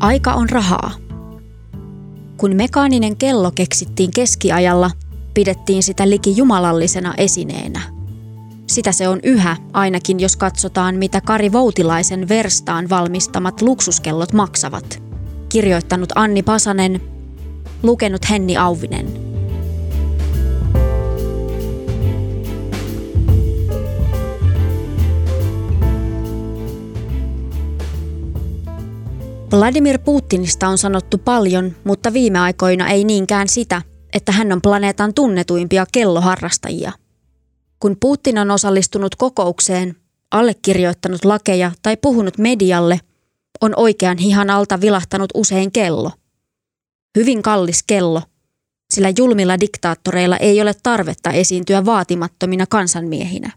Aika on rahaa. Kun mekaaninen kello keksittiin keskiajalla, pidettiin sitä liki jumalallisena esineenä. Sitä se on yhä, ainakin jos katsotaan, mitä Kari Voutilaisen verstaan valmistamat luksuskellot maksavat. Kirjoittanut Anni Pasanen, lukenut Henni Auvinen. Vladimir Putinista on sanottu paljon, mutta viime aikoina ei niinkään sitä, että hän on planeetan tunnetuimpia kelloharrastajia. Kun Putin on osallistunut kokoukseen, allekirjoittanut lakeja tai puhunut medialle, on oikean hihan alta vilahtanut usein kello. Hyvin kallis kello, sillä julmilla diktaattoreilla ei ole tarvetta esiintyä vaatimattomina kansanmiehinä.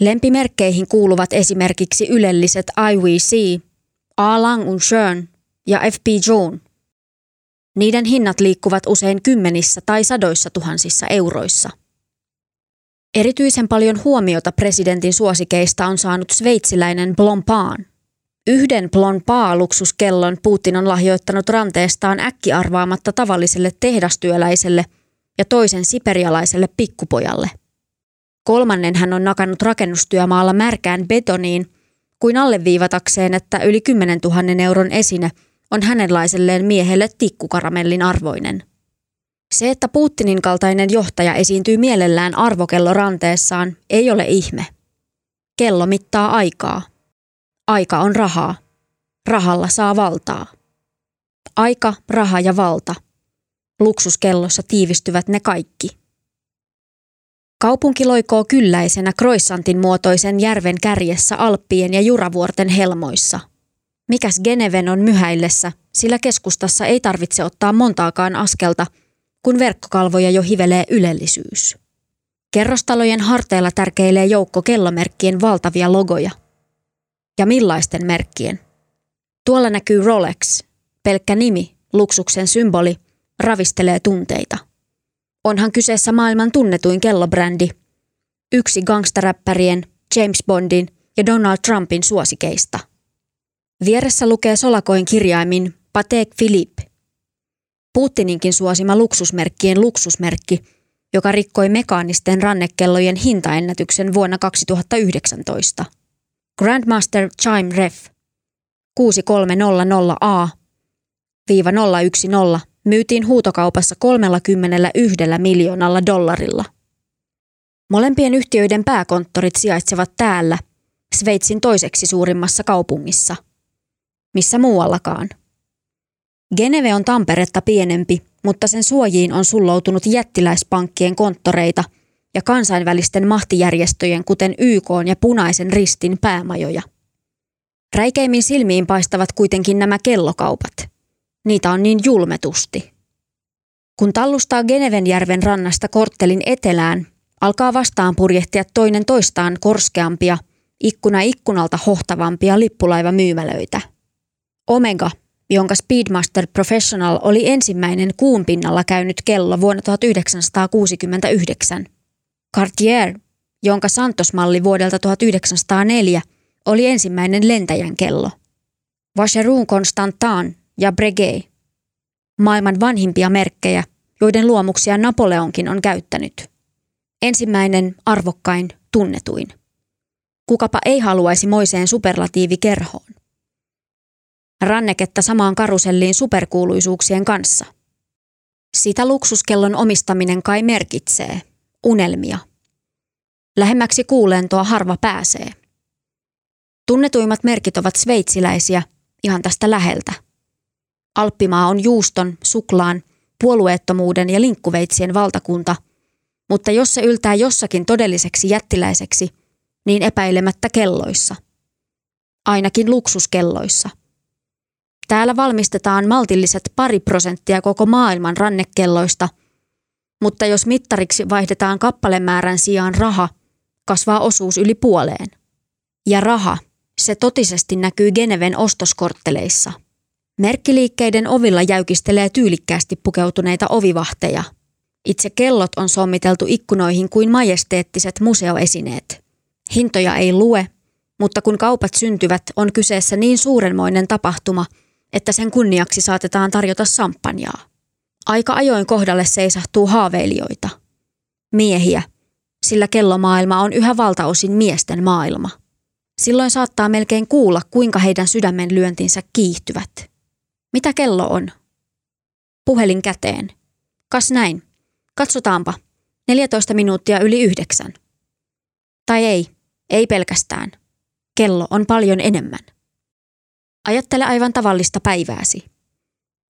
Lempimerkkeihin kuuluvat esimerkiksi ylelliset IWC Alang Unshön ja FP Joon. Niiden hinnat liikkuvat usein kymmenissä tai sadoissa tuhansissa euroissa. Erityisen paljon huomiota presidentin suosikeista on saanut sveitsiläinen Blancpain. Yhden Blancpain-luksuskellon Putin on lahjoittanut ranteestaan äkkiarvaamatta tavalliselle tehdastyöläiselle ja toisen siperialaiselle pikkupojalle. Kolmannen hän on nakannut rakennustyömaalla märkään betoniin kuin alleviivatakseen, että yli 10 000 euron esine on hänenlaiselleen miehelle tikkukaramellin arvoinen. Se, että Putinin kaltainen johtaja esiintyy mielellään arvokello ranteessaan, ei ole ihme. Kello mittaa aikaa. Aika on rahaa. Rahalla saa valtaa. Aika, raha ja valta. Luksuskellossa tiivistyvät ne kaikki. Kaupunki loikoo kylläisenä Kroissantin muotoisen järven kärjessä Alppien ja Juravuorten helmoissa. Mikäs Geneven on myhäillessä, sillä keskustassa ei tarvitse ottaa montaakaan askelta, kun verkkokalvoja jo hivelee ylellisyys. Kerrostalojen harteilla tärkeilee joukko kellomerkkien valtavia logoja. Ja millaisten merkkien? Tuolla näkyy Rolex, pelkkä nimi, luksuksen symboli, ravistelee tunteita. Onhan kyseessä maailman tunnetuin kellobrändi. Yksi gangstaräppärien, James Bondin ja Donald Trumpin suosikeista. Vieressä lukee solakoin kirjaimin Patek Philippe. Putininkin suosima luksusmerkkien luksusmerkki, joka rikkoi mekaanisten rannekellojen hintaennätyksen vuonna 2019. Grandmaster Chime Ref 6300A-010 myytiin huutokaupassa 31 miljoonalla dollarilla. Molempien yhtiöiden pääkonttorit sijaitsevat täällä, Sveitsin toiseksi suurimmassa kaupungissa. Missä muuallakaan. Geneve on Tamperetta pienempi, mutta sen suojiin on sulloutunut jättiläispankkien konttoreita ja kansainvälisten mahtijärjestöjen kuten YK ja Punaisen ristin päämajoja. Räikeimmin silmiin paistavat kuitenkin nämä kellokaupat – Niitä on niin julmetusti. Kun tallustaa Genevenjärven rannasta korttelin etelään, alkaa vastaan purjehtia toinen toistaan korskeampia, ikkuna ikkunalta hohtavampia lippulaivamyymälöitä. Omega, jonka Speedmaster Professional oli ensimmäinen kuun pinnalla käynyt kello vuonna 1969. Cartier, jonka Santos-malli vuodelta 1904 oli ensimmäinen lentäjän kello. Vacheron Constantin, ja Breguet, maailman vanhimpia merkkejä, joiden luomuksia Napoleonkin on käyttänyt. Ensimmäinen, arvokkain, tunnetuin. Kukapa ei haluaisi moiseen superlatiivikerhoon. Ranneketta samaan karuselliin superkuuluisuuksien kanssa. Sitä luksuskellon omistaminen kai merkitsee. Unelmia. Lähemmäksi kuulentoa harva pääsee. Tunnetuimmat merkit ovat sveitsiläisiä, ihan tästä läheltä – Alppimaa on juuston, suklaan, puolueettomuuden ja linkkuveitsien valtakunta, mutta jos se yltää jossakin todelliseksi jättiläiseksi, niin epäilemättä kelloissa. Ainakin luksuskelloissa. Täällä valmistetaan maltilliset pari prosenttia koko maailman rannekelloista, mutta jos mittariksi vaihdetaan kappalemäärän sijaan raha, kasvaa osuus yli puoleen. Ja raha, se totisesti näkyy Geneven ostoskortteleissa – Merkkiliikkeiden ovilla jäykistelee tyylikkäästi pukeutuneita ovivahteja. Itse kellot on sommiteltu ikkunoihin kuin majesteettiset museoesineet. Hintoja ei lue, mutta kun kaupat syntyvät, on kyseessä niin suurenmoinen tapahtuma, että sen kunniaksi saatetaan tarjota sampanjaa. Aika ajoin kohdalle seisahtuu haaveilijoita. Miehiä, sillä kellomaailma on yhä valtaosin miesten maailma. Silloin saattaa melkein kuulla, kuinka heidän sydämen lyöntinsä kiihtyvät. Mitä kello on? Puhelin käteen. Kas näin. Katsotaanpa. 14 minuuttia yli yhdeksän. Tai ei, ei pelkästään. Kello on paljon enemmän. Ajattele aivan tavallista päivääsi.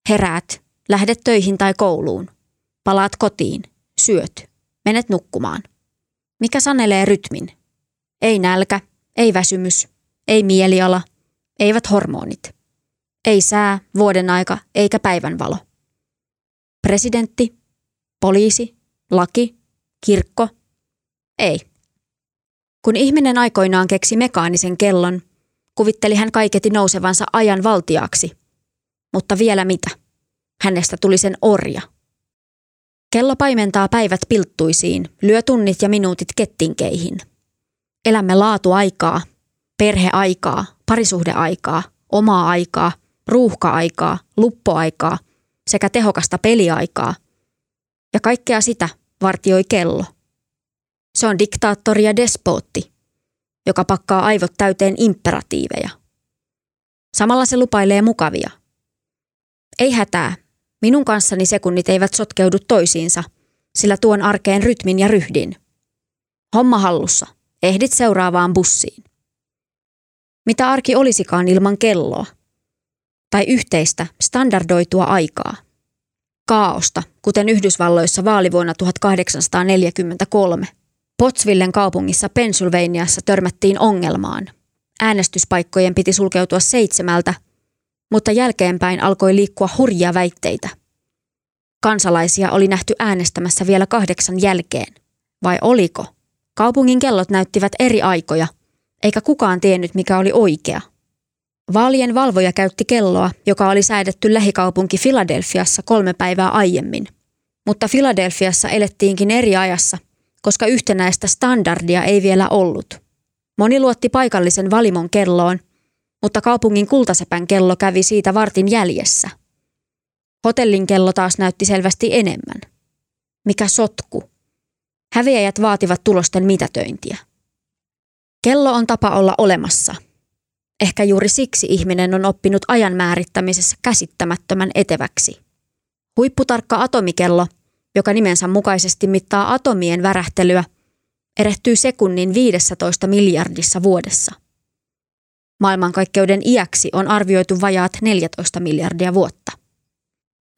Heräät, lähdet töihin tai kouluun. Palaat kotiin, syöt, menet nukkumaan. Mikä sanelee rytmin? Ei nälkä, ei väsymys, ei mieliala, eivät hormonit. Ei sää, vuoden aika eikä päivänvalo. Presidentti, poliisi, laki, kirkko? Ei. Kun ihminen aikoinaan keksi mekaanisen kellon, kuvitteli hän kaiketi nousevansa ajan valtiaksi. Mutta vielä mitä? Hänestä tuli sen orja. Kello paimentaa päivät pilttuisiin, lyö tunnit ja minuutit kettinkeihin. Elämme laatuaikaa, perheaikaa, parisuhdeaikaa, omaa aikaa, ruuhka-aikaa, luppoaikaa sekä tehokasta peliaikaa. Ja kaikkea sitä vartioi kello. Se on diktaattori ja despootti, joka pakkaa aivot täyteen imperatiiveja. Samalla se lupailee mukavia. Ei hätää, minun kanssani sekunnit eivät sotkeudu toisiinsa, sillä tuon arkeen rytmin ja ryhdin. Homma hallussa, ehdit seuraavaan bussiin. Mitä arki olisikaan ilman kelloa? Tai yhteistä, standardoitua aikaa? Kaaosta, kuten Yhdysvalloissa vaalivuonna 1843. Pottsvillen kaupungissa Pennsylvaniassa törmättiin ongelmaan. Äänestyspaikkojen piti sulkeutua seitsemältä, mutta jälkeenpäin alkoi liikkua hurjia väitteitä. Kansalaisia oli nähty äänestämässä vielä kahdeksan jälkeen. Vai oliko? Kaupungin kellot näyttivät eri aikoja, eikä kukaan tiennyt mikä oli oikea. Vaalien valvoja käytti kelloa, joka oli säädetty lähikaupunki Filadelfiassa kolme päivää aiemmin. Mutta Filadelfiassa elettiinkin eri ajassa, koska yhtenäistä standardia ei vielä ollut. Moni luotti paikallisen valimon kelloon, mutta kaupungin kultasepän kello kävi siitä vartin jäljessä. Hotellin kello taas näytti selvästi enemmän. Mikä sotku. Häviäjät vaativat tulosten mitätöintiä. Kello on tapa olla olemassa. Ehkä juuri siksi ihminen on oppinut ajan määrittämisessä käsittämättömän eteväksi. Huipputarkka atomikello joka nimensä mukaisesti mittaa atomien värähtelyä, erehtyy sekunnin 15 miljardissa vuodessa. Maailmankaikkeuden iäksi on arvioitu vajaat 14 miljardia vuotta.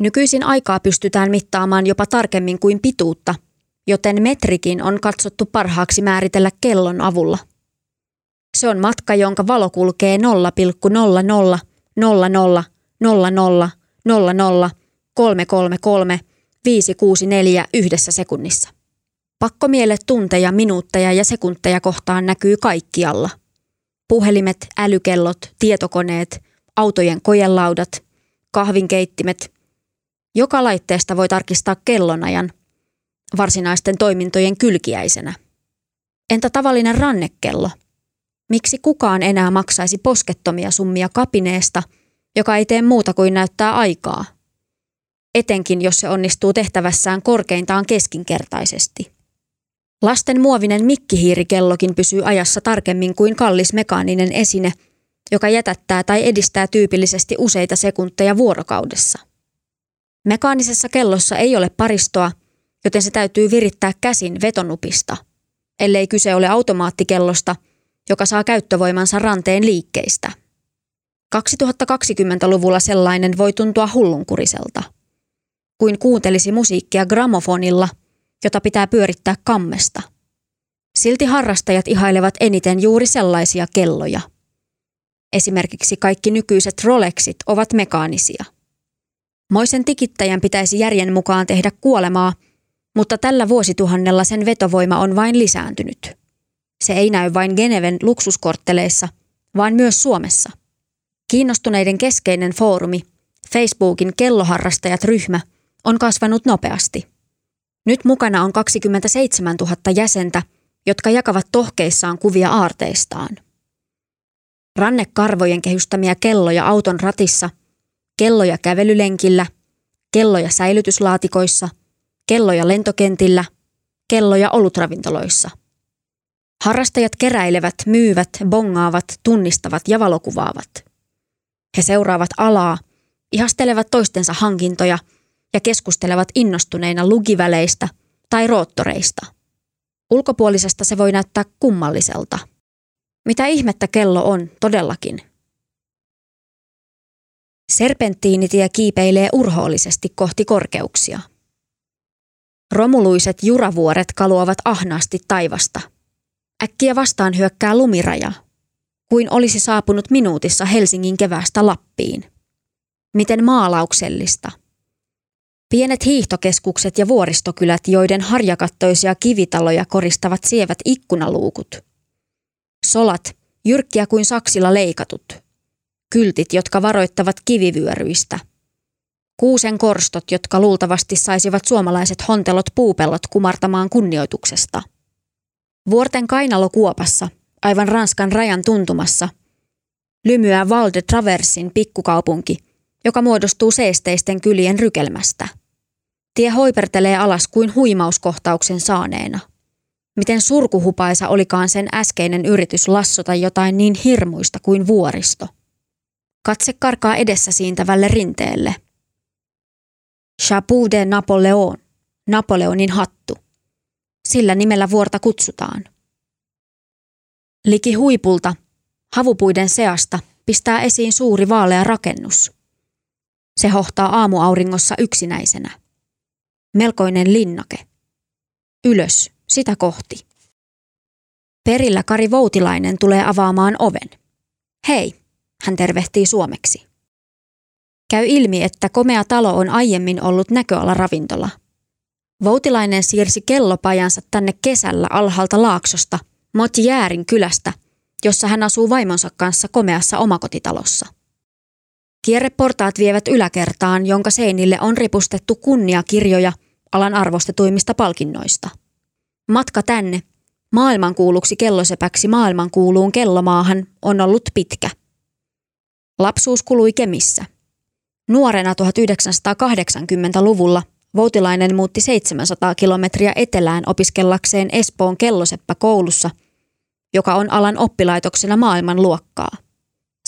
Nykyisin aikaa pystytään mittaamaan jopa tarkemmin kuin pituutta, joten metrikin on katsottu parhaaksi määritellä kellon avulla. Se on matka, jonka valo kulkee 0,00 00 00 00 333 564 yhdessä sekunnissa. Pakkomielet tunteja, minuutteja ja sekunteja kohtaan näkyy kaikkialla. Puhelimet, älykellot, tietokoneet, autojen kojelaudat, kahvinkeittimet. Joka laitteesta voi tarkistaa kellonajan, varsinaisten toimintojen kylkiäisenä. Entä tavallinen rannekello? Miksi kukaan enää maksaisi poskettomia summia kapineesta, joka ei tee muuta kuin näyttää aikaa? etenkin jos se onnistuu tehtävässään korkeintaan keskinkertaisesti. Lasten muovinen mikkihiirikellokin pysyy ajassa tarkemmin kuin kallis mekaaninen esine, joka jätättää tai edistää tyypillisesti useita sekunteja vuorokaudessa. Mekaanisessa kellossa ei ole paristoa, joten se täytyy virittää käsin vetonupista, ellei kyse ole automaattikellosta, joka saa käyttövoimansa ranteen liikkeistä. 2020-luvulla sellainen voi tuntua hullunkuriselta – kuin kuuntelisi musiikkia gramofonilla, jota pitää pyörittää kammesta. Silti harrastajat ihailevat eniten juuri sellaisia kelloja. Esimerkiksi kaikki nykyiset Rolexit ovat mekaanisia. Moisen tikittäjän pitäisi järjen mukaan tehdä kuolemaa, mutta tällä vuosituhannella sen vetovoima on vain lisääntynyt. Se ei näy vain Geneven luksuskortteleissa, vaan myös Suomessa. Kiinnostuneiden keskeinen foorumi, Facebookin kelloharrastajat-ryhmä – on kasvanut nopeasti. Nyt mukana on 27 000 jäsentä, jotka jakavat tohkeissaan kuvia aarteistaan. Rannekarvojen kehystämiä kelloja auton ratissa kelloja kävelylenkillä, kelloja säilytyslaatikoissa, kelloja lentokentillä, kelloja olutravintoloissa. Harrastajat keräilevät, myyvät, bongaavat, tunnistavat ja valokuvaavat. He seuraavat alaa, ihastelevat toistensa hankintoja ja keskustelevat innostuneina lugiväleistä tai roottoreista. Ulkopuolisesta se voi näyttää kummalliselta. Mitä ihmettä kello on todellakin? Serpenttiinitie kiipeilee urhoollisesti kohti korkeuksia. Romuluiset juravuoret kaluavat ahnaasti taivasta. Äkkiä vastaan hyökkää lumiraja, kuin olisi saapunut minuutissa Helsingin kevästä Lappiin. Miten maalauksellista. Pienet hiihtokeskukset ja vuoristokylät, joiden harjakattoisia kivitaloja koristavat sievät ikkunaluukut. Solat, jyrkkiä kuin saksilla leikatut – kyltit, jotka varoittavat kivivyöryistä. Kuusen korstot, jotka luultavasti saisivat suomalaiset hontelot puupellot kumartamaan kunnioituksesta. Vuorten kainalokuopassa, aivan Ranskan rajan tuntumassa, lymyää Val de Traversin pikkukaupunki, joka muodostuu seesteisten kylien rykelmästä. Tie hoipertelee alas kuin huimauskohtauksen saaneena. Miten surkuhupaisa olikaan sen äskeinen yritys lassota jotain niin hirmuista kuin vuoristo. Katse karkaa edessä siintävälle rinteelle. Chapeau de Napoleon, Napoleonin hattu. Sillä nimellä vuorta kutsutaan. Liki huipulta, havupuiden seasta, pistää esiin suuri vaalea rakennus. Se hohtaa aamuauringossa yksinäisenä. Melkoinen linnake. Ylös, sitä kohti. Perillä Kari Voutilainen tulee avaamaan oven. Hei, hän tervehtii suomeksi. Käy ilmi, että komea talo on aiemmin ollut näköalaravintola. Voutilainen siirsi kellopajansa tänne kesällä alhaalta laaksosta, Motjäärin kylästä, jossa hän asuu vaimonsa kanssa komeassa omakotitalossa. Kierreportaat vievät yläkertaan, jonka seinille on ripustettu kunniakirjoja alan arvostetuimmista palkinnoista. Matka tänne, maailmankuuluksi kellosepäksi maailmankuuluun kellomaahan, on ollut pitkä – Lapsuus kului Kemissä. Nuorena 1980-luvulla Voutilainen muutti 700 kilometriä etelään opiskellakseen Espoon kelloseppä koulussa, joka on alan oppilaitoksena maailman luokkaa.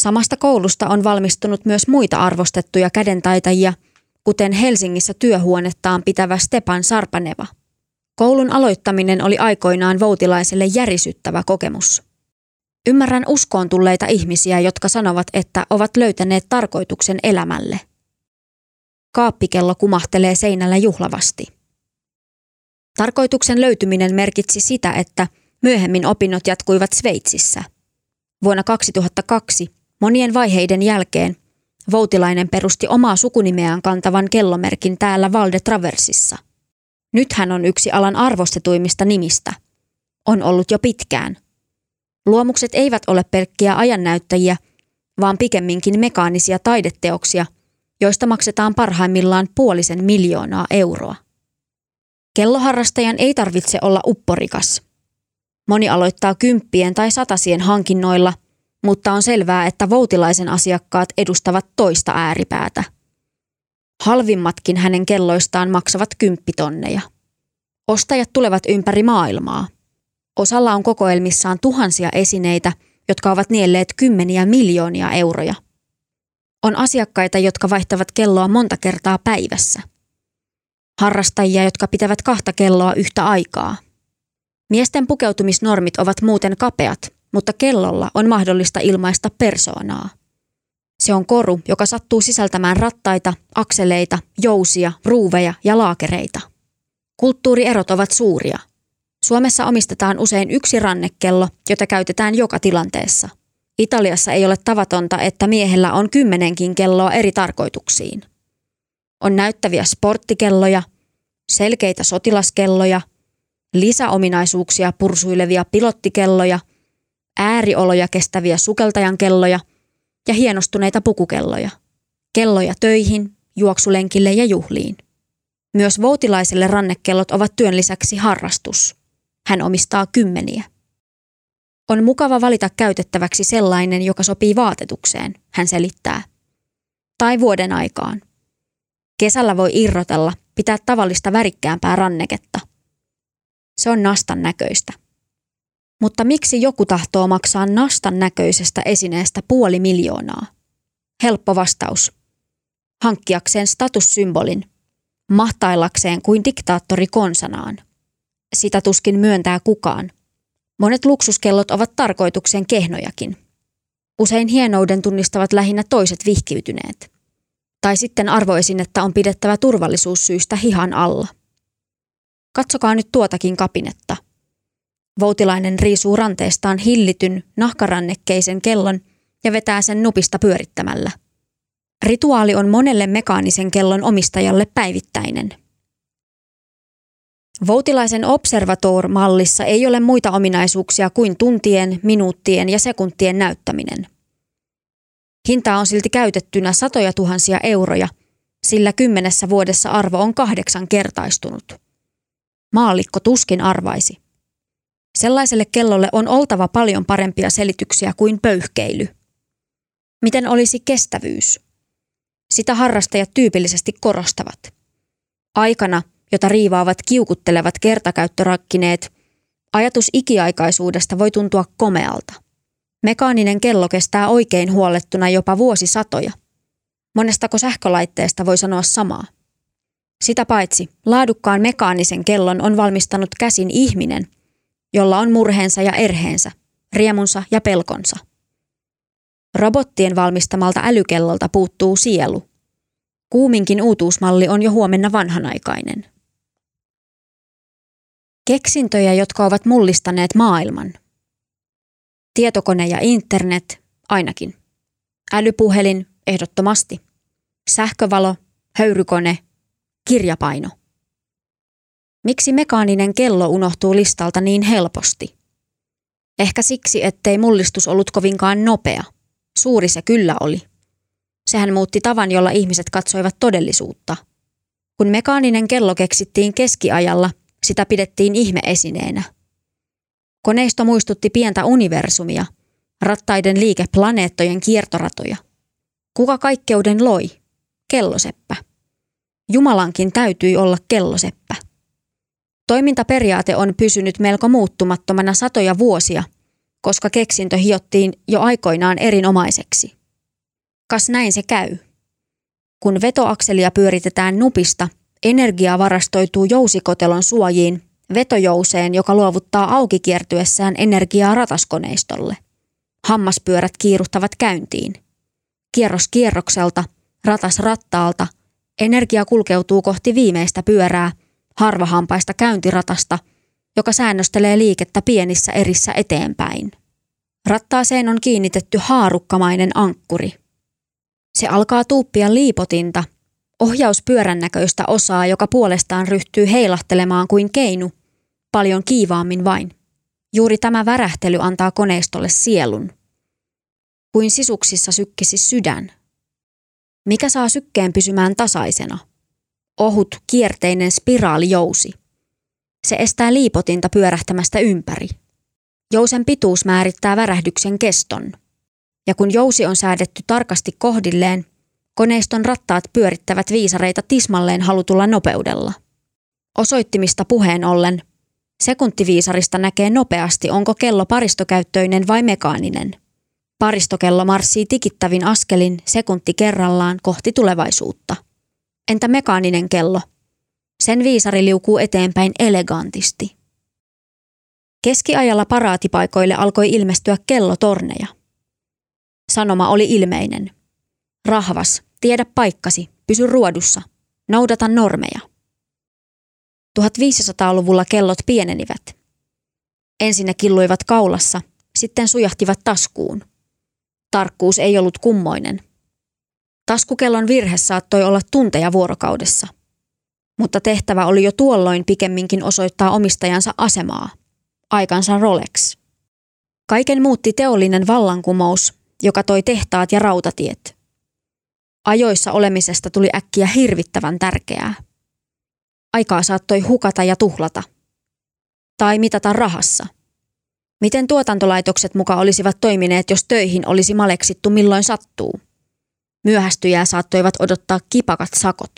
Samasta koulusta on valmistunut myös muita arvostettuja kädentaitajia, kuten Helsingissä työhuonettaan pitävä Stepan Sarpaneva. Koulun aloittaminen oli aikoinaan Voutilaiselle järisyttävä kokemus. Ymmärrän uskoon tulleita ihmisiä, jotka sanovat, että ovat löytäneet tarkoituksen elämälle. Kaappikello kumahtelee seinällä juhlavasti. Tarkoituksen löytyminen merkitsi sitä, että myöhemmin opinnot jatkuivat Sveitsissä. Vuonna 2002, monien vaiheiden jälkeen, Voutilainen perusti omaa sukunimeään kantavan kellomerkin täällä Valde Traversissa. Nyt hän on yksi alan arvostetuimmista nimistä. On ollut jo pitkään – Luomukset eivät ole pelkkiä ajannäyttäjiä, vaan pikemminkin mekaanisia taideteoksia, joista maksetaan parhaimmillaan puolisen miljoonaa euroa. Kelloharrastajan ei tarvitse olla upporikas. Moni aloittaa kymppien tai satasien hankinnoilla, mutta on selvää, että voutilaisen asiakkaat edustavat toista ääripäätä. Halvimmatkin hänen kelloistaan maksavat kymppitonneja. Ostajat tulevat ympäri maailmaa – Osalla on kokoelmissaan tuhansia esineitä, jotka ovat nielleet kymmeniä miljoonia euroja. On asiakkaita, jotka vaihtavat kelloa monta kertaa päivässä. Harrastajia, jotka pitävät kahta kelloa yhtä aikaa. Miesten pukeutumisnormit ovat muuten kapeat, mutta kellolla on mahdollista ilmaista persoonaa. Se on koru, joka sattuu sisältämään rattaita, akseleita, jousia, ruuveja ja laakereita. Kulttuurierot ovat suuria – Suomessa omistetaan usein yksi rannekello, jota käytetään joka tilanteessa. Italiassa ei ole tavatonta, että miehellä on kymmenenkin kelloa eri tarkoituksiin. On näyttäviä sporttikelloja, selkeitä sotilaskelloja, lisäominaisuuksia pursuilevia pilottikelloja, äärioloja kestäviä sukeltajan kelloja ja hienostuneita pukukelloja. Kelloja töihin, juoksulenkille ja juhliin. Myös voutilaiselle rannekellot ovat työn lisäksi harrastus – hän omistaa kymmeniä. On mukava valita käytettäväksi sellainen, joka sopii vaatetukseen, hän selittää. Tai vuoden aikaan. Kesällä voi irrotella, pitää tavallista värikkäämpää ranneketta. Se on nastan näköistä. Mutta miksi joku tahtoo maksaa nastan näköisestä esineestä puoli miljoonaa? Helppo vastaus. Hankkiakseen statussymbolin, mahtailakseen kuin diktaattori konsanaan. Sitä tuskin myöntää kukaan. Monet luksuskellot ovat tarkoituksen kehnojakin. Usein hienouden tunnistavat lähinnä toiset vihkiytyneet. Tai sitten arvoisin, että on pidettävä turvallisuussyistä hihan alla. Katsokaa nyt tuotakin kapinetta. Voutilainen riisuu ranteestaan hillityn, nahkarannekkeisen kellon ja vetää sen nupista pyörittämällä. Rituaali on monelle mekaanisen kellon omistajalle päivittäinen. Voutilaisen observator-mallissa ei ole muita ominaisuuksia kuin tuntien, minuuttien ja sekuntien näyttäminen. Hintaa on silti käytettynä satoja tuhansia euroja, sillä kymmenessä vuodessa arvo on kahdeksan kertaistunut. Maallikko tuskin arvaisi. Sellaiselle kellolle on oltava paljon parempia selityksiä kuin pöyhkeily. Miten olisi kestävyys? Sitä harrastajat tyypillisesti korostavat. Aikana, jota riivaavat kiukuttelevat kertakäyttörakkineet, ajatus ikiaikaisuudesta voi tuntua komealta. Mekaaninen kello kestää oikein huollettuna jopa vuosisatoja. Monestako sähkölaitteesta voi sanoa samaa? Sitä paitsi laadukkaan mekaanisen kellon on valmistanut käsin ihminen, jolla on murheensa ja erheensä, riemunsa ja pelkonsa. Robottien valmistamalta älykellolta puuttuu sielu. Kuuminkin uutuusmalli on jo huomenna vanhanaikainen. Keksintöjä, jotka ovat mullistaneet maailman. Tietokone ja internet, ainakin. Älypuhelin, ehdottomasti. Sähkövalo, höyrykone, kirjapaino. Miksi mekaaninen kello unohtuu listalta niin helposti? Ehkä siksi, ettei mullistus ollut kovinkaan nopea. Suuri se kyllä oli. Sehän muutti tavan, jolla ihmiset katsoivat todellisuutta. Kun mekaaninen kello keksittiin keskiajalla, sitä pidettiin ihmeesineenä. Koneisto muistutti pientä universumia, rattaiden liike planeettojen kiertoratoja. Kuka kaikkeuden loi? Kelloseppä. Jumalankin täytyi olla kelloseppä. Toimintaperiaate on pysynyt melko muuttumattomana satoja vuosia, koska keksintö hiottiin jo aikoinaan erinomaiseksi. Kas näin se käy. Kun vetoakselia pyöritetään nupista, energia varastoituu jousikotelon suojiin, vetojouseen, joka luovuttaa auki kiertyessään energiaa rataskoneistolle. Hammaspyörät kiiruhtavat käyntiin. Kierros kierrokselta, ratas rattaalta, energia kulkeutuu kohti viimeistä pyörää, harvahampaista käyntiratasta, joka säännöstelee liikettä pienissä erissä eteenpäin. Rattaaseen on kiinnitetty haarukkamainen ankkuri. Se alkaa tuuppia liipotinta, ohjauspyörän näköistä osaa, joka puolestaan ryhtyy heilahtelemaan kuin keinu, paljon kiivaammin vain. Juuri tämä värähtely antaa koneistolle sielun. Kuin sisuksissa sykkisi sydän. Mikä saa sykkeen pysymään tasaisena? Ohut, kierteinen spiraalijousi. Se estää liipotinta pyörähtämästä ympäri. Jousen pituus määrittää värähdyksen keston. Ja kun jousi on säädetty tarkasti kohdilleen, koneiston rattaat pyörittävät viisareita tismalleen halutulla nopeudella. Osoittimista puheen ollen, sekuntiviisarista näkee nopeasti, onko kello paristokäyttöinen vai mekaaninen. Paristokello marssii tikittävin askelin sekunti kerrallaan kohti tulevaisuutta. Entä mekaaninen kello? Sen viisari liukuu eteenpäin elegantisti. Keskiajalla paraatipaikoille alkoi ilmestyä kellotorneja. Sanoma oli ilmeinen. Rahvas, tiedä paikkasi, pysy ruodussa, noudata normeja. 1500-luvulla kellot pienenivät. Ensin ne killuivat kaulassa, sitten sujahtivat taskuun. Tarkkuus ei ollut kummoinen. Taskukellon virhe saattoi olla tunteja vuorokaudessa. Mutta tehtävä oli jo tuolloin pikemminkin osoittaa omistajansa asemaa. Aikansa Rolex. Kaiken muutti teollinen vallankumous, joka toi tehtaat ja rautatiet. Ajoissa olemisesta tuli äkkiä hirvittävän tärkeää. Aikaa saattoi hukata ja tuhlata. Tai mitata rahassa. Miten tuotantolaitokset muka olisivat toimineet, jos töihin olisi maleksittu milloin sattuu? Myöhästyjää saattoivat odottaa kipakat sakot.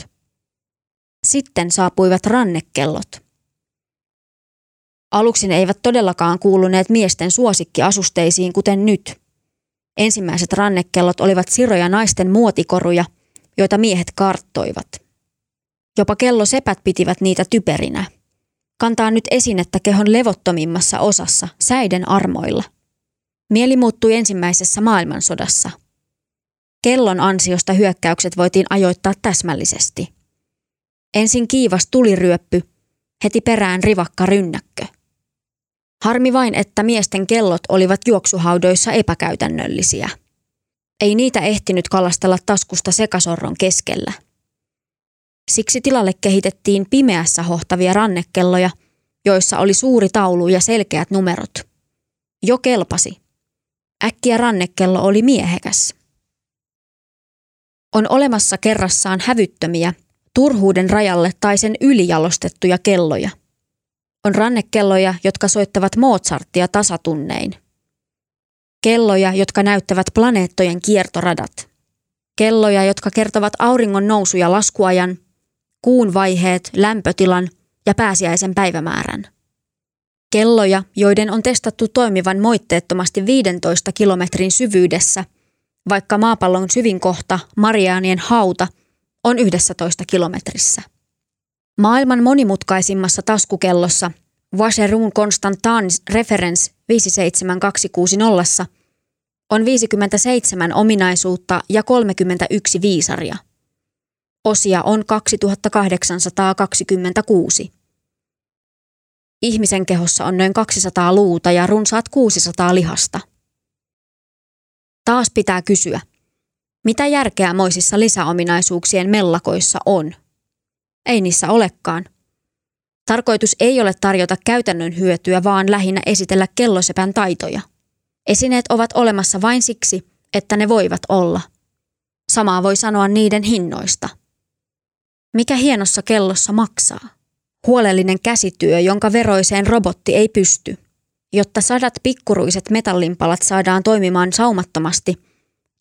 Sitten saapuivat rannekellot. Aluksi ne eivät todellakaan kuuluneet miesten suosikkiasusteisiin kuten nyt. Ensimmäiset rannekellot olivat siroja naisten muotikoruja, joita miehet karttoivat. Jopa kellosepät pitivät niitä typerinä. Kantaa nyt esinettä kehon levottomimmassa osassa, säiden armoilla. Mieli muuttui ensimmäisessä maailmansodassa. Kellon ansiosta hyökkäykset voitiin ajoittaa täsmällisesti. Ensin kiivas tuliryöppy, heti perään rivakka rynnäkkö. Harmi vain, että miesten kellot olivat juoksuhaudoissa epäkäytännöllisiä. Ei niitä ehtinyt kalastella taskusta sekasorron keskellä. Siksi tilalle kehitettiin pimeässä hohtavia rannekelloja, joissa oli suuri taulu ja selkeät numerot. Jo kelpasi. Äkkiä rannekello oli miehekäs. On olemassa kerrassaan hävyttömiä, turhuuden rajalle tai sen ylijalostettuja kelloja – on rannekelloja, jotka soittavat Mozartia tasatunnein. Kelloja, jotka näyttävät planeettojen kiertoradat. Kelloja, jotka kertovat auringon nousu- ja laskuajan, kuun vaiheet, lämpötilan ja pääsiäisen päivämäärän. Kelloja, joiden on testattu toimivan moitteettomasti 15 kilometrin syvyydessä, vaikka maapallon syvin kohta, Mariaanien hauta, on 11 kilometrissä. Maailman monimutkaisimmassa taskukellossa Vacheron Constantins Reference 57260 on 57 ominaisuutta ja 31 viisaria. Osia on 2826. Ihmisen kehossa on noin 200 luuta ja runsaat 600 lihasta. Taas pitää kysyä, mitä järkeä moisissa lisäominaisuuksien mellakoissa on? Ei niissä olekaan. Tarkoitus ei ole tarjota käytännön hyötyä, vaan lähinnä esitellä kellosepän taitoja. Esineet ovat olemassa vain siksi, että ne voivat olla. Samaa voi sanoa niiden hinnoista. Mikä hienossa kellossa maksaa? Huolellinen käsityö, jonka veroiseen robotti ei pysty. Jotta sadat pikkuruiset metallinpalat saadaan toimimaan saumattomasti,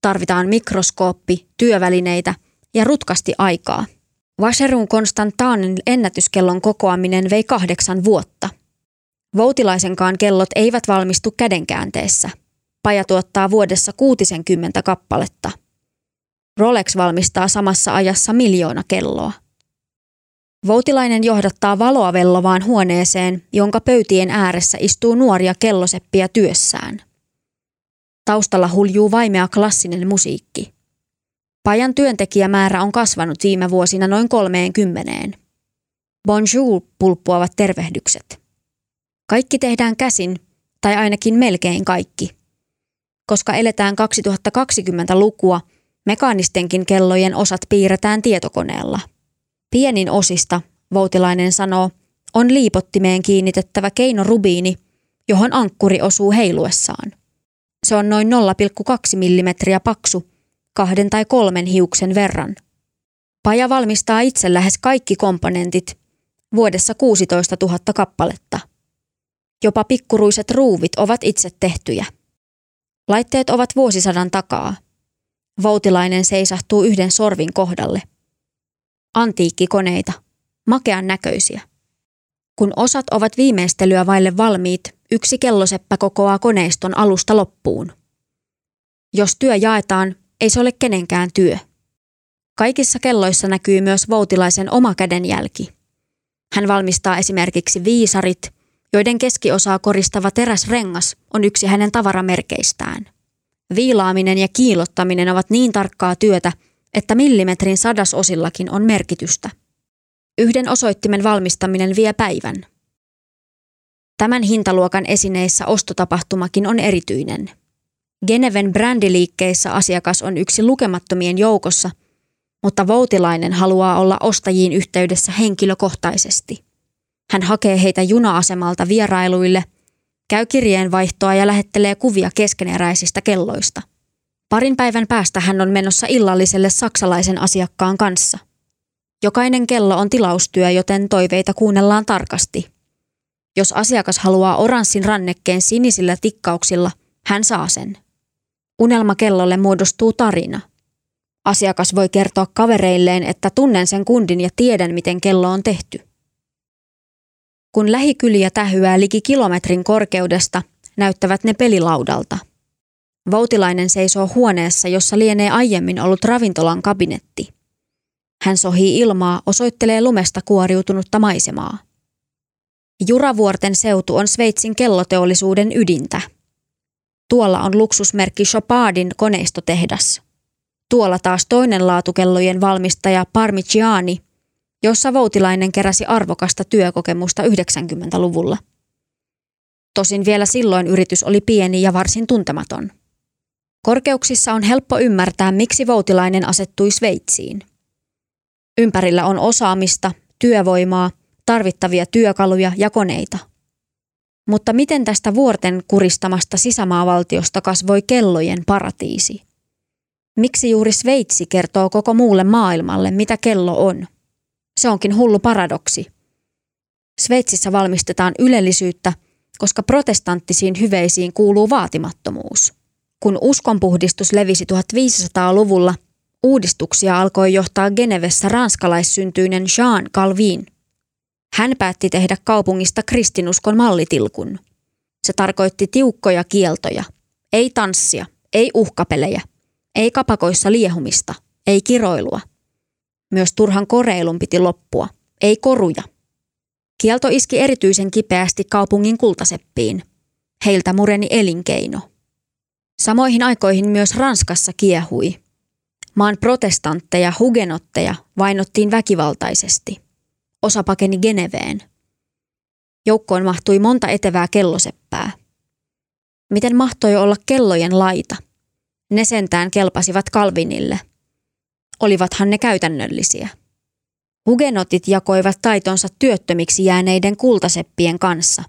tarvitaan mikroskooppi, työvälineitä ja rutkasti aikaa – Vacherun Konstantaanin ennätyskellon kokoaminen vei kahdeksan vuotta. Voutilaisenkaan kellot eivät valmistu kädenkäänteessä. Paja tuottaa vuodessa 60 kappaletta. Rolex valmistaa samassa ajassa miljoona kelloa. Voutilainen johdattaa valoa vellovaan huoneeseen, jonka pöytien ääressä istuu nuoria kelloseppiä työssään. Taustalla huljuu vaimea klassinen musiikki. Pajan työntekijämäärä on kasvanut viime vuosina noin kolmeen kymmeneen. Bonjour pulppuavat tervehdykset. Kaikki tehdään käsin, tai ainakin melkein kaikki. Koska eletään 2020-lukua, mekaanistenkin kellojen osat piirretään tietokoneella. Pienin osista, Voutilainen sanoo, on liipottimeen kiinnitettävä keinorubiini, johon ankkuri osuu heiluessaan. Se on noin 0,2 mm paksu kahden tai kolmen hiuksen verran. Paja valmistaa itse lähes kaikki komponentit, vuodessa 16 000 kappaletta. Jopa pikkuruiset ruuvit ovat itse tehtyjä. Laitteet ovat vuosisadan takaa. Voutilainen seisahtuu yhden sorvin kohdalle. Antiikkikoneita, makean näköisiä. Kun osat ovat viimeistelyä vaille valmiit, yksi kelloseppä kokoaa koneiston alusta loppuun. Jos työ jaetaan, ei se ole kenenkään työ. Kaikissa kelloissa näkyy myös voutilaisen oma kädenjälki. Hän valmistaa esimerkiksi viisarit, joiden keskiosaa koristava teräsrengas on yksi hänen tavaramerkeistään. Viilaaminen ja kiilottaminen ovat niin tarkkaa työtä, että millimetrin sadasosillakin on merkitystä. Yhden osoittimen valmistaminen vie päivän. Tämän hintaluokan esineissä ostotapahtumakin on erityinen – Geneven brändiliikkeissä asiakas on yksi lukemattomien joukossa, mutta voutilainen haluaa olla ostajiin yhteydessä henkilökohtaisesti. Hän hakee heitä juna-asemalta vierailuille, käy kirjeenvaihtoa ja lähettelee kuvia keskeneräisistä kelloista. Parin päivän päästä hän on menossa illalliselle saksalaisen asiakkaan kanssa. Jokainen kello on tilaustyö, joten toiveita kuunnellaan tarkasti. Jos asiakas haluaa oranssin rannekkeen sinisillä tikkauksilla, hän saa sen. Unelmakellolle muodostuu tarina. Asiakas voi kertoa kavereilleen, että tunnen sen kundin ja tiedän, miten kello on tehty. Kun lähikyliä tähyää liki kilometrin korkeudesta, näyttävät ne pelilaudalta. Voutilainen seisoo huoneessa, jossa lienee aiemmin ollut ravintolan kabinetti. Hän sohii ilmaa, osoittelee lumesta kuoriutunutta maisemaa. Juravuorten seutu on Sveitsin kelloteollisuuden ydintä. Tuolla on luksusmerkki Chopardin koneistotehdas. Tuolla taas toinen laatukellojen valmistaja Parmigiani, jossa Voutilainen keräsi arvokasta työkokemusta 90-luvulla. Tosin vielä silloin yritys oli pieni ja varsin tuntematon. Korkeuksissa on helppo ymmärtää, miksi Voutilainen asettui Sveitsiin. Ympärillä on osaamista, työvoimaa, tarvittavia työkaluja ja koneita. Mutta miten tästä vuorten kuristamasta sisämaavaltiosta kasvoi kellojen paratiisi? Miksi juuri Sveitsi kertoo koko muulle maailmalle, mitä kello on? Se onkin hullu paradoksi. Sveitsissä valmistetaan ylellisyyttä, koska protestanttisiin hyveisiin kuuluu vaatimattomuus. Kun uskonpuhdistus levisi 1500-luvulla, uudistuksia alkoi johtaa Genevessä ranskalaissyntyinen Jean Calvin. Hän päätti tehdä kaupungista kristinuskon mallitilkun. Se tarkoitti tiukkoja kieltoja. Ei tanssia, ei uhkapelejä, ei kapakoissa liehumista, ei kiroilua. Myös turhan koreilun piti loppua, ei koruja. Kielto iski erityisen kipeästi kaupungin kultaseppiin. Heiltä mureni elinkeino. Samoihin aikoihin myös Ranskassa kiehui. Maan protestantteja, hugenotteja vainottiin väkivaltaisesti. Osa pakeni Geneveen. Joukkoon mahtui monta etevää kelloseppää. Miten mahtoi olla kellojen laita? Ne sentään kelpasivat Kalvinille. Olivathan ne käytännöllisiä. Hugenotit jakoivat taitonsa työttömiksi jääneiden kultaseppien kanssa.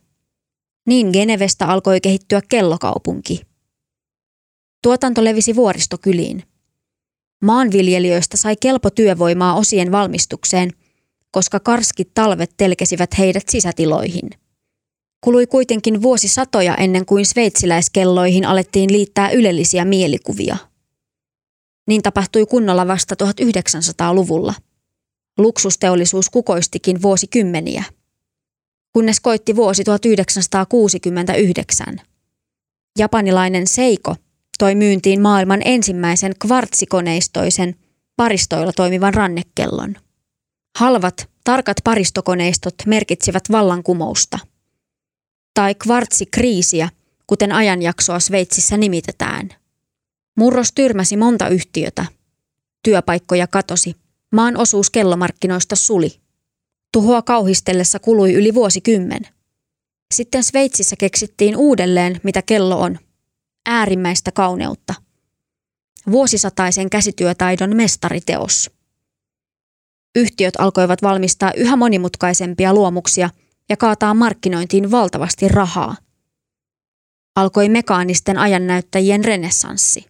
Niin Genevestä alkoi kehittyä kellokaupunki – Tuotanto levisi vuoristokyliin. Maanviljelijöistä sai kelpo työvoimaa osien valmistukseen, koska karskit talvet telkesivät heidät sisätiloihin. Kului kuitenkin vuosisatoja ennen kuin sveitsiläiskelloihin alettiin liittää ylellisiä mielikuvia. Niin tapahtui kunnolla vasta 1900-luvulla. Luksusteollisuus kukoistikin vuosikymmeniä. Kunnes koitti vuosi 1969. Japanilainen Seiko toi myyntiin maailman ensimmäisen kvartsikoneistoisen paristoilla toimivan rannekellon. Halvat, tarkat paristokoneistot merkitsivät vallankumousta. Tai kvartsikriisiä, kuten ajanjaksoa Sveitsissä nimitetään. Murros tyrmäsi monta yhtiötä. Työpaikkoja katosi. Maan osuus kellomarkkinoista suli. Tuhoa kauhistellessa kului yli vuosikymmen. Sitten Sveitsissä keksittiin uudelleen, mitä kello on – äärimmäistä kauneutta. Vuosisataisen käsityötaidon mestariteos. Yhtiöt alkoivat valmistaa yhä monimutkaisempia luomuksia ja kaataa markkinointiin valtavasti rahaa. Alkoi mekaanisten ajannäyttäjien renessanssi.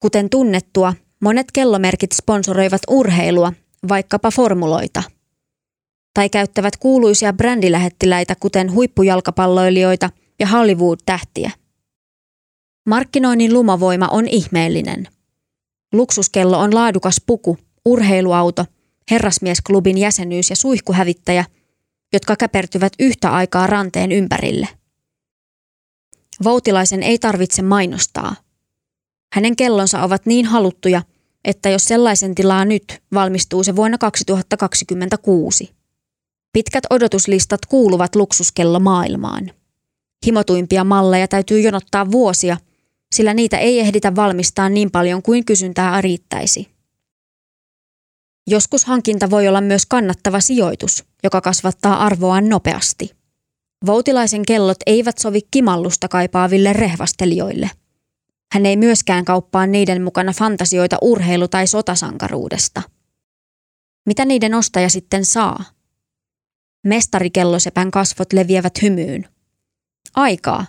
Kuten tunnettua, monet kellomerkit sponsoroivat urheilua, vaikkapa formuloita. Tai käyttävät kuuluisia brändilähettiläitä, kuten huippujalkapalloilijoita ja Hollywood-tähtiä. Markkinoinnin lumavoima on ihmeellinen. Luksuskello on laadukas puku, urheiluauto, herrasmiesklubin jäsenyys ja suihkuhävittäjä, jotka käpertyvät yhtä aikaa ranteen ympärille. Voutilaisen ei tarvitse mainostaa. Hänen kellonsa ovat niin haluttuja, että jos sellaisen tilaa nyt, valmistuu se vuonna 2026. Pitkät odotuslistat kuuluvat luksuskello maailmaan. Himotuimpia malleja täytyy jonottaa vuosia – sillä niitä ei ehditä valmistaa niin paljon kuin kysyntää riittäisi. Joskus hankinta voi olla myös kannattava sijoitus, joka kasvattaa arvoaan nopeasti. Voutilaisen kellot eivät sovi kimallusta kaipaaville rehvastelijoille. Hän ei myöskään kauppaa niiden mukana fantasioita urheilu- tai sotasankaruudesta. Mitä niiden ostaja sitten saa? Mestarikellosepän kasvot leviävät hymyyn. Aikaa,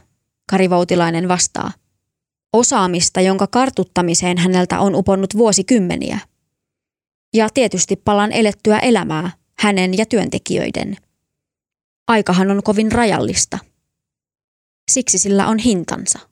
Kari Voutilainen vastaa osaamista, jonka kartuttamiseen häneltä on uponnut vuosikymmeniä. Ja tietysti palan elettyä elämää hänen ja työntekijöiden. Aikahan on kovin rajallista. Siksi sillä on hintansa.